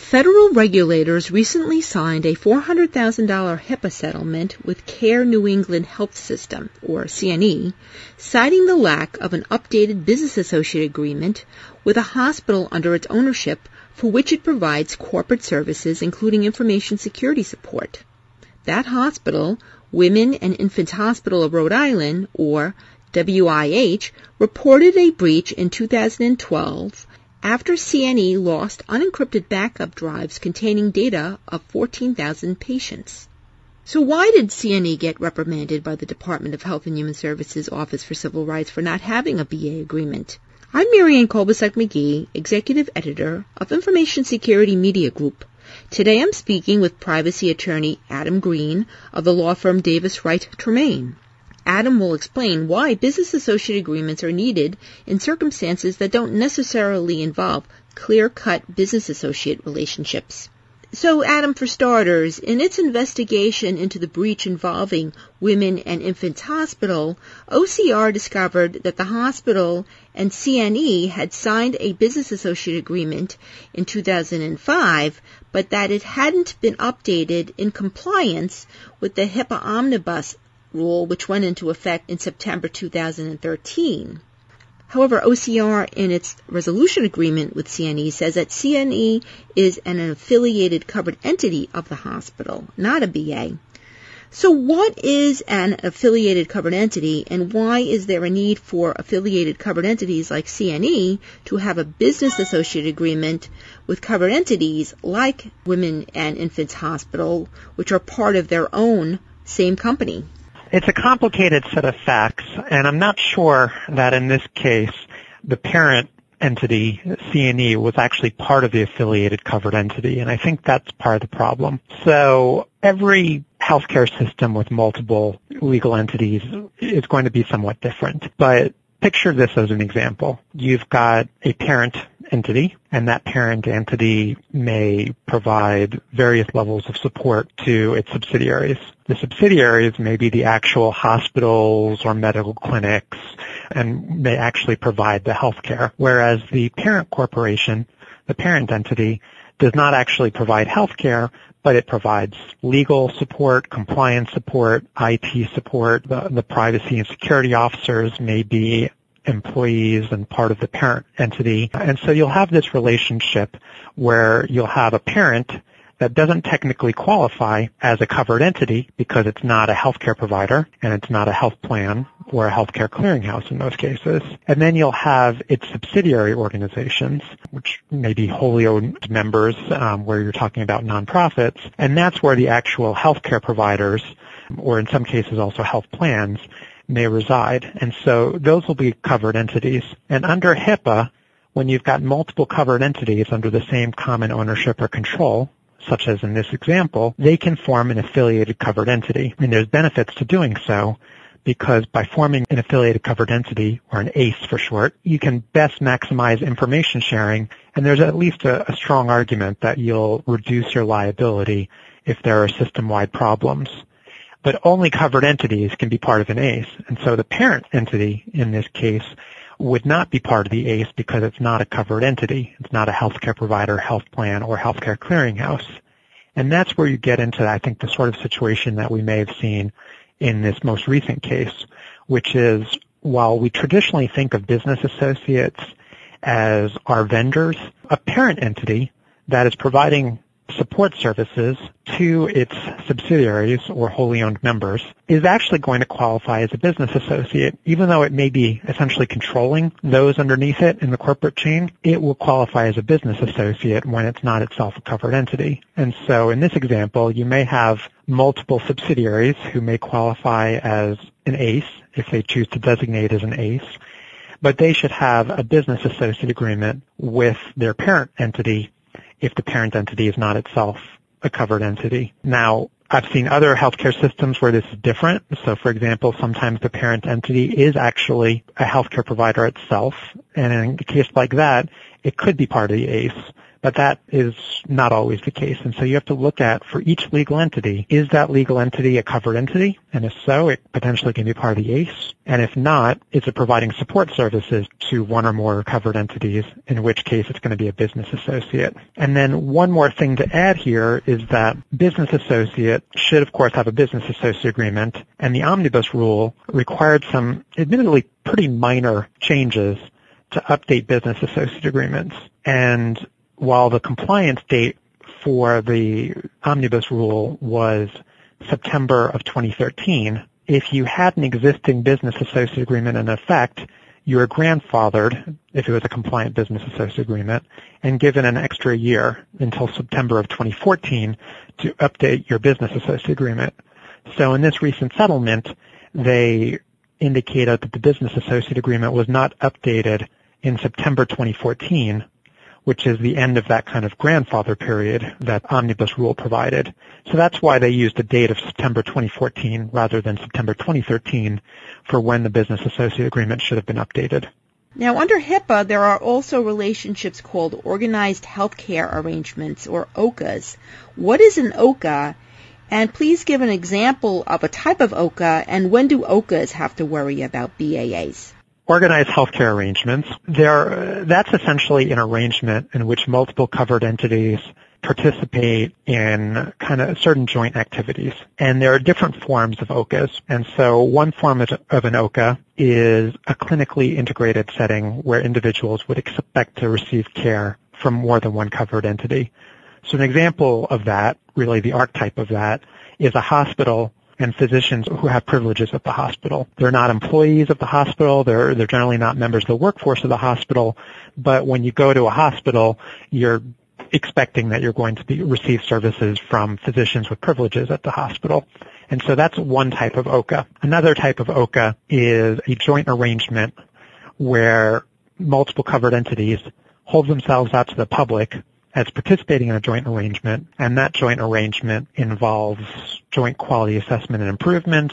Federal regulators recently signed a $400,000 HIPAA settlement with Care New England Health System, or CNE, citing the lack of an updated business associate agreement with a hospital under its ownership for which it provides corporate services including information security support. That hospital, Women and Infants Hospital of Rhode Island, or WIH, reported a breach in 2012 after CNE lost unencrypted backup drives containing data of 14,000 patients. So why did CNE get reprimanded by the Department of Health and Human Services Office for Civil Rights for not having a BA agreement? I'm Marianne Kolbasuk McGee, Executive Editor of Information Security Media Group. Today I'm speaking with privacy attorney Adam Green of the law firm Davis Wright Tremaine. Adam will explain why business associate agreements are needed in circumstances that don't necessarily involve clear-cut business associate relationships. So, Adam, for starters, in its investigation into the breach involving Women and Infants Hospital, OCR discovered that the hospital and CNE had signed a business associate agreement in 2005, but that it hadn't been updated in compliance with the HIPAA Omnibus rule, which went into effect in September 2013. However, OCR in its resolution agreement with CNE says that CNE is an affiliated covered entity of the hospital, not a BA. So what is an affiliated covered entity and why is there a need for affiliated covered entities like CNE to have a business associate agreement with covered entities like Women and Infants Hospital, which are part of their own same company? It's a complicated set of facts, and I'm not sure that in this case the parent entity, CNE, was actually part of the affiliated covered entity, and I think that's part of the problem. So every healthcare system with multiple legal entities is going to be somewhat different, but picture this as an example. You've got a parent entity, and that parent entity may provide various levels of support to its subsidiaries. The subsidiaries may be the actual hospitals or medical clinics and may actually provide the health care, whereas the parent corporation, the parent entity, does not actually provide health care, but it provides legal support, compliance support, IT support. The, the privacy and security officers may be employees and part of the parent entity. And so you'll have this relationship where you'll have a parent that doesn't technically qualify as a covered entity because it's not a healthcare provider and it's not a health plan or a healthcare clearinghouse in most cases. And then you'll have its subsidiary organizations, which may be wholly owned members um, where you're talking about nonprofits. And that's where the actual healthcare providers or in some cases also health plans may reside. And so those will be covered entities. And under HIPAA, when you've got multiple covered entities under the same common ownership or control, such as in this example, they can form an affiliated covered entity. And there's benefits to doing so because by forming an affiliated covered entity, or an ACE for short, you can best maximize information sharing, and there's at least a, a strong argument that you'll reduce your liability if there are system-wide problems but only covered entities can be part of an ACE. And so the parent entity in this case would not be part of the ACE because it's not a covered entity. It's not a healthcare provider, health plan, or healthcare clearinghouse. And that's where you get into, I think, the sort of situation that we may have seen in this most recent case, which is while we traditionally think of business associates as our vendors, a parent entity that is providing support services to its subsidiaries or wholly owned members is actually going to qualify as a business associate. Even though it may be essentially controlling those underneath it in the corporate chain, it will qualify as a business associate when it's not itself a covered entity. And so in this example, you may have multiple subsidiaries who may qualify as an ACE if they choose to designate as an ACE but they should have a business associate agreement with their parent entity if the parent entity is not itself a covered entity. Now, I've seen other healthcare systems where this is different. So for example, sometimes the parent entity is actually a healthcare provider itself. And in a case like that, it could be part of the ACE. But that is not always the case. And so you have to look at, for each legal entity, is that legal entity a covered entity? And if so, it potentially can be part of the ACE. And if not, is it providing support services to one or more covered entities, in which case it's going to be a business associate. And then one more thing to add here is that business associate should of course have a business associate agreement, and the omnibus rule required some admittedly pretty minor changes to update business associate agreements. And while the compliance date for the omnibus rule was September of 2013, if you had an existing business associate agreement in effect, you were grandfathered, if it was a compliant business associate agreement, and given an extra year until September of 2014 to update your business associate agreement. So in this recent settlement, they indicated that the business associate agreement was not updated in September 2014, which is the end of that kind of grandfather period that Omnibus Rule provided. So that's why they used the date of September 2014 rather than September 2013 for when the business associate agreement should have been updated. Now, under HIPAA, there are also relationships called organized healthcare arrangements, or OCAs. What is an OCA? And please give an example of a type of OCA, and when do OCAs have to worry about BAAs? Organized healthcare arrangements. There, that's essentially an arrangement in which multiple covered entities participate in kind of certain joint activities. And there are different forms of OCAs. And so one form of an OCA is a clinically integrated setting where individuals would expect to receive care from more than one covered entity. So an example of that, really the archetype of that, is a hospital and physicians who have privileges at the hospital. They're not employees of the hospital. They're, they're generally not members of the workforce of the hospital. But when you go to a hospital, you're expecting that you're going to be, receive services from physicians with privileges at the hospital. And so that's one type of OCA. Another type of OCA is a joint arrangement where multiple covered entities hold themselves out to the public as participating in a joint arrangement, and that joint arrangement involves joint quality assessment and improvement,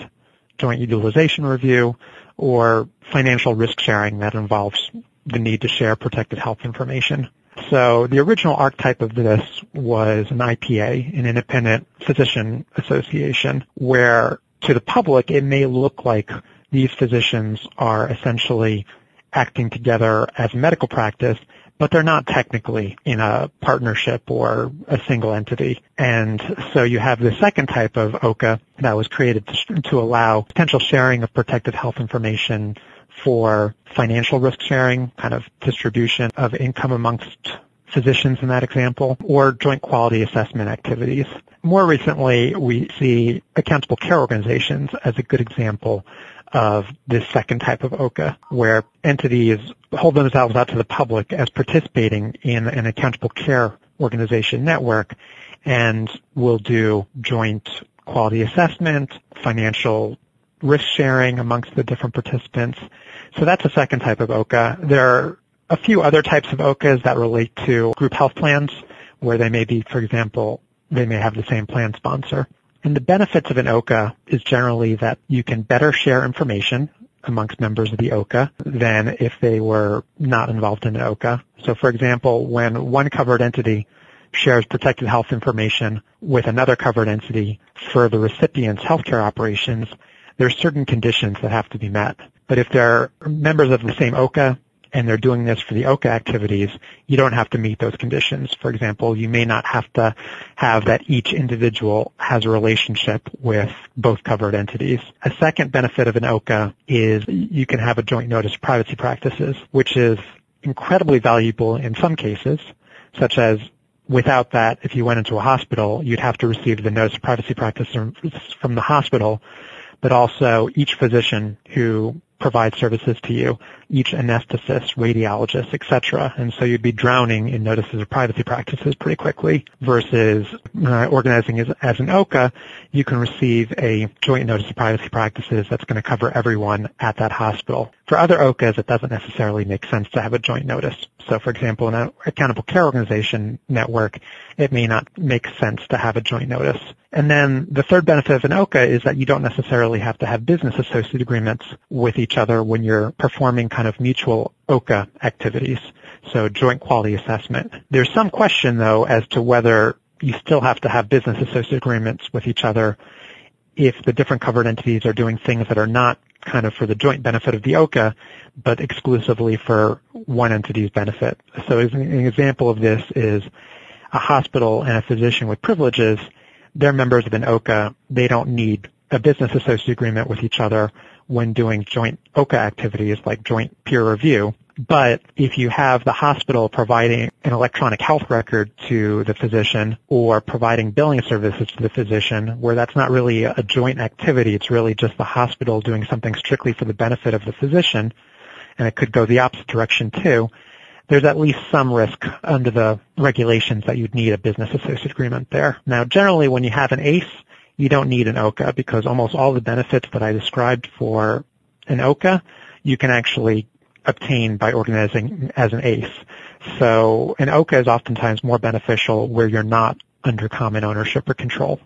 joint utilization review, or financial risk sharing that involves the need to share protected health information. So the original archetype of this was an IPA, an independent physician association, where to the public it may look like these physicians are essentially acting together as a medical practice, but they're not technically in a partnership or a single entity. And so you have the second type of OCA that was created to, allow potential sharing of protected health information for financial risk sharing, kind of distribution of income amongst physicians in that example, or joint quality assessment activities. More recently, we see accountable care organizations as a good example of this second type of OCA, where entities hold themselves out to the public as participating in an accountable care organization network and will do joint quality assessment, financial risk sharing amongst the different participants. So that's a second type of OCA. There are a few other types of OCAs that relate to group health plans where they may be, for example, they may have the same plan sponsor. And the benefits of an OCA is generally that you can better share information amongst members of the OCA than if they were not involved in an OCA. So for example, when one covered entity shares protected health information with another covered entity for the recipient's healthcare operations, there are certain conditions that have to be met. But if they're members of the same OCA and they're doing this for the OCA activities, you don't have to meet those conditions. For example, you may not have to have that each individual has a relationship with both covered entities. A second benefit of an OCA is you can have a joint notice of privacy practices, which is incredibly valuable in some cases, such as without that, if you went into a hospital, you'd have to receive the notice of privacy practice from the hospital, but also each physician who provides services to you, each anesthetist, radiologist, etc. And so you'd be drowning in notices of privacy practices pretty quickly versus uh, organizing as, as an OCA, you can receive a joint notice of privacy practices that's going to cover everyone at that hospital. For other OCAs, it doesn't necessarily make sense to have a joint notice. So for example, in an accountable care organization network, it may not make sense to have a joint notice. And then the third benefit of an OCA is that you don't necessarily have to have business associate agreements with each other when you're performing kind of mutual OCA activities, so joint quality assessment. There's some question though as to whether you still have to have business associate agreements with each other if the different covered entities are doing things that are not kind of for the joint benefit of the OCA, but exclusively for one entity's benefit. So an example of this is a hospital and a physician with privileges. They're members of an OCA, They don't need a business associate agreement with each other when doing joint OCA activities like joint peer review. But if you have the hospital providing an electronic health record to the physician or providing billing services to the physician where that's not really a joint activity, it's really just the hospital doing something strictly for the benefit of the physician, and it could go the opposite direction too, there's at least some risk under the regulations that you'd need a business associate agreement there. Now generally when you have an ACE, you don't need an OCA because almost all the benefits that I described for an OCA, you can actually obtain by organizing as an ACE. So an OCA is oftentimes more beneficial where you're not under common ownership or control.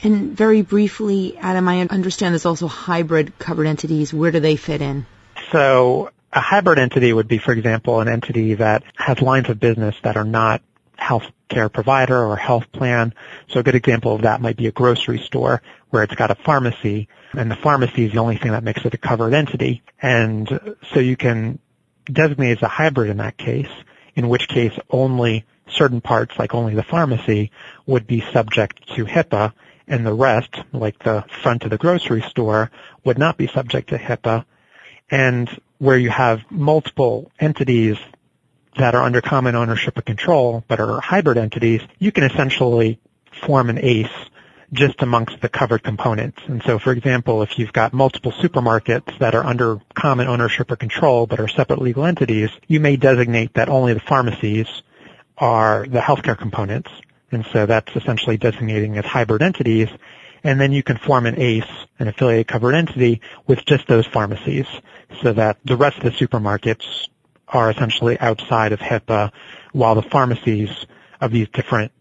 And very briefly, Adam, I understand there's also hybrid covered entities. Where do they fit in? So a hybrid entity would be, for example, an entity that has lines of business that are not healthcare provider or health plan. So a good example of that might be a grocery store where it's got a pharmacy and the pharmacy is the only thing that makes it a covered entity. And so you can designate as a hybrid in that case, in which case only certain parts, like only the pharmacy, would be subject to HIPAA, and the rest, like the front of the grocery store, would not be subject to HIPAA. And where you have multiple entities that are under common ownership or control, but are hybrid entities, you can essentially form an ACE just amongst the covered components. And so, for example, if you've got multiple supermarkets that are under common ownership or control but are separate legal entities, you may designate that only the pharmacies are the healthcare components. And so that's essentially designating as hybrid entities. And then you can form an ACE, an affiliated covered entity, with just those pharmacies so that the rest of the supermarkets are essentially outside of HIPAA while the pharmacies of these different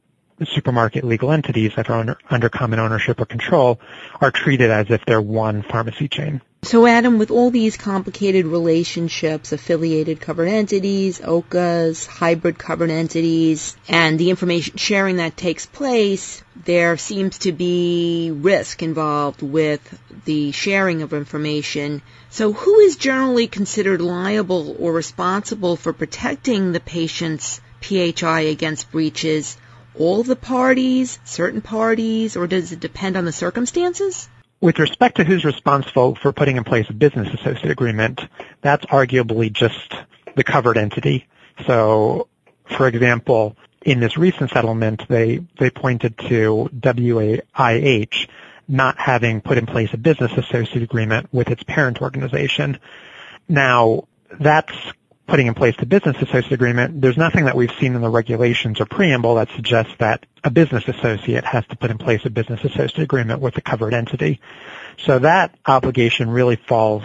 supermarket legal entities that are under, under common ownership or control are treated as if they're one pharmacy chain. So Adam, with all these complicated relationships, affiliated covered entities, OQAs, hybrid covered entities, and the information sharing that takes place, there seems to be risk involved with the sharing of information. So who is generally considered liable or responsible for protecting the patient's PHI against breaches all the parties, certain parties, or does it depend on the circumstances? With respect to who's responsible for putting in place a business associate agreement, that's arguably just the covered entity. So, for example, in this recent settlement, they, they pointed to WAIH not having put in place a business associate agreement with its parent organization. Now, that's putting in place the business associate agreement, there's nothing that we've seen in the regulations or preamble that suggests that a business associate has to put in place a business associate agreement with the covered entity. So that obligation really falls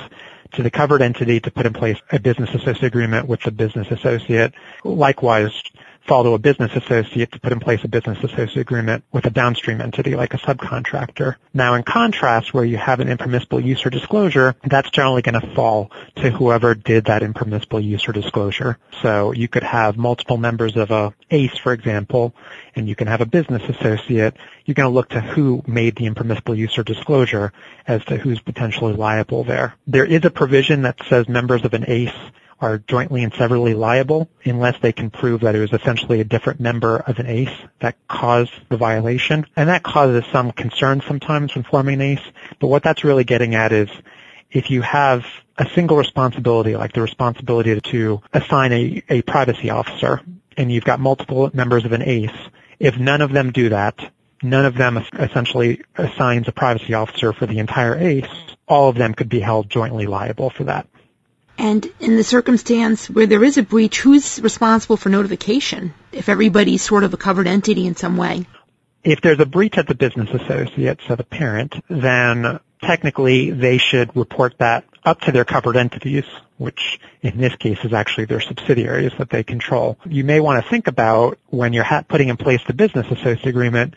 to the covered entity to put in place a business associate agreement with the business associate. Likewise, follow a business associate to put in place a business associate agreement with a downstream entity like a subcontractor. Now in contrast, where you have an impermissible use or disclosure, that's generally going to fall to whoever did that impermissible use or disclosure. So you could have multiple members of a ACE, for example, and you can have a business associate. You're going to look to who made the impermissible use or disclosure as to who's potentially liable there. There is a provision that says members of an ACE are jointly and severally liable unless they can prove that it was essentially a different member of an ACE that caused the violation. And that causes some concern sometimes when forming an ACE. But what that's really getting at is if you have a single responsibility, like the responsibility to assign a, a privacy officer, and you've got multiple members of an ACE, if none of them do that, none of them essentially assigns a privacy officer for the entire ACE, all of them could be held jointly liable for that. And in the circumstance where there is a breach, who's responsible for notification if everybody's sort of a covered entity in some way? If there's a breach at the business associate, so the parent, then technically they should report that up to their covered entities, which in this case is actually their subsidiaries that they control. You may want to think about when you're putting in place the business associate agreement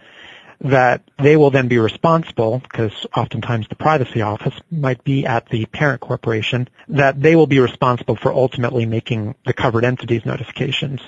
that they will then be responsible, because oftentimes the privacy office might be at the parent corporation, that they will be responsible for ultimately making the covered entities notifications.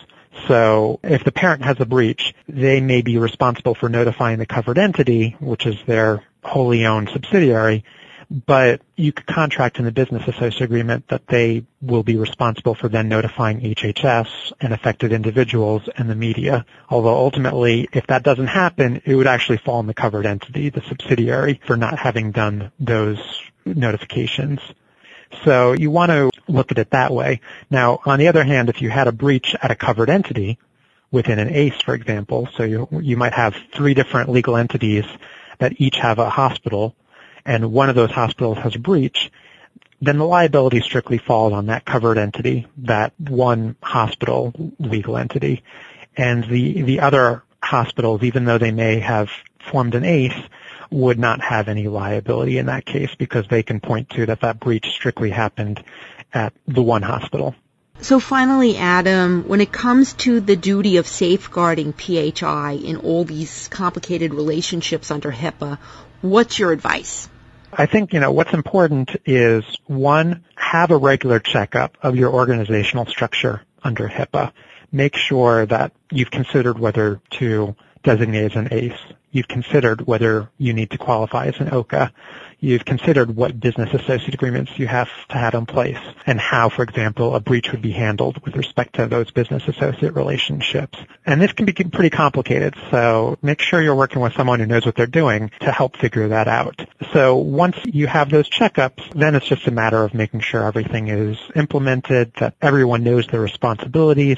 So if the parent has a breach, they may be responsible for notifying the covered entity, which is their wholly owned subsidiary, but you could contract in the business associate agreement that they will be responsible for then notifying HHS and affected individuals and the media. Although ultimately, if that doesn't happen, it would actually fall on the covered entity, the subsidiary, for not having done those notifications. So you want to look at it that way. Now, on the other hand, if you had a breach at a covered entity within an ACE, for example, so you, you might have three different legal entities that each have a hospital, and one of those hospitals has a breach, then the liability strictly falls on that covered entity, that one hospital legal entity. And the, the other hospitals, even though they may have formed an ACE, would not have any liability in that case because they can point to that that breach strictly happened at the one hospital. So finally, Adam, when it comes to the duty of safeguarding PHI in all these complicated relationships under HIPAA, what's your advice? I think, you know, what's important is one, have a regular checkup of your organizational structure under HIPAA. Make sure that you've considered whether to designate as an ACE. You've considered whether you need to qualify as an OCA. You've considered what business associate agreements you have to have in place and how, for example, a breach would be handled with respect to those business associate relationships. And this can be pretty complicated, so make sure you're working with someone who knows what they're doing to help figure that out. So once you have those checkups, then it's just a matter of making sure everything is implemented, that everyone knows their responsibilities,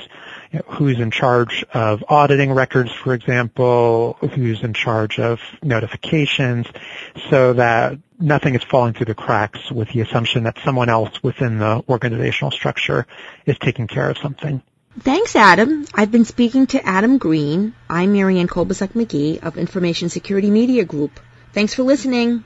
you know, who's in charge of auditing records, for example, who's in charge of notifications, so that nothing is falling through the cracks with the assumption that someone else within the organizational structure is taking care of something. Thanks, Adam. I've been speaking to Adam Green. I'm Marianne Kolbasuk McGee of Information Security Media Group. Thanks for listening.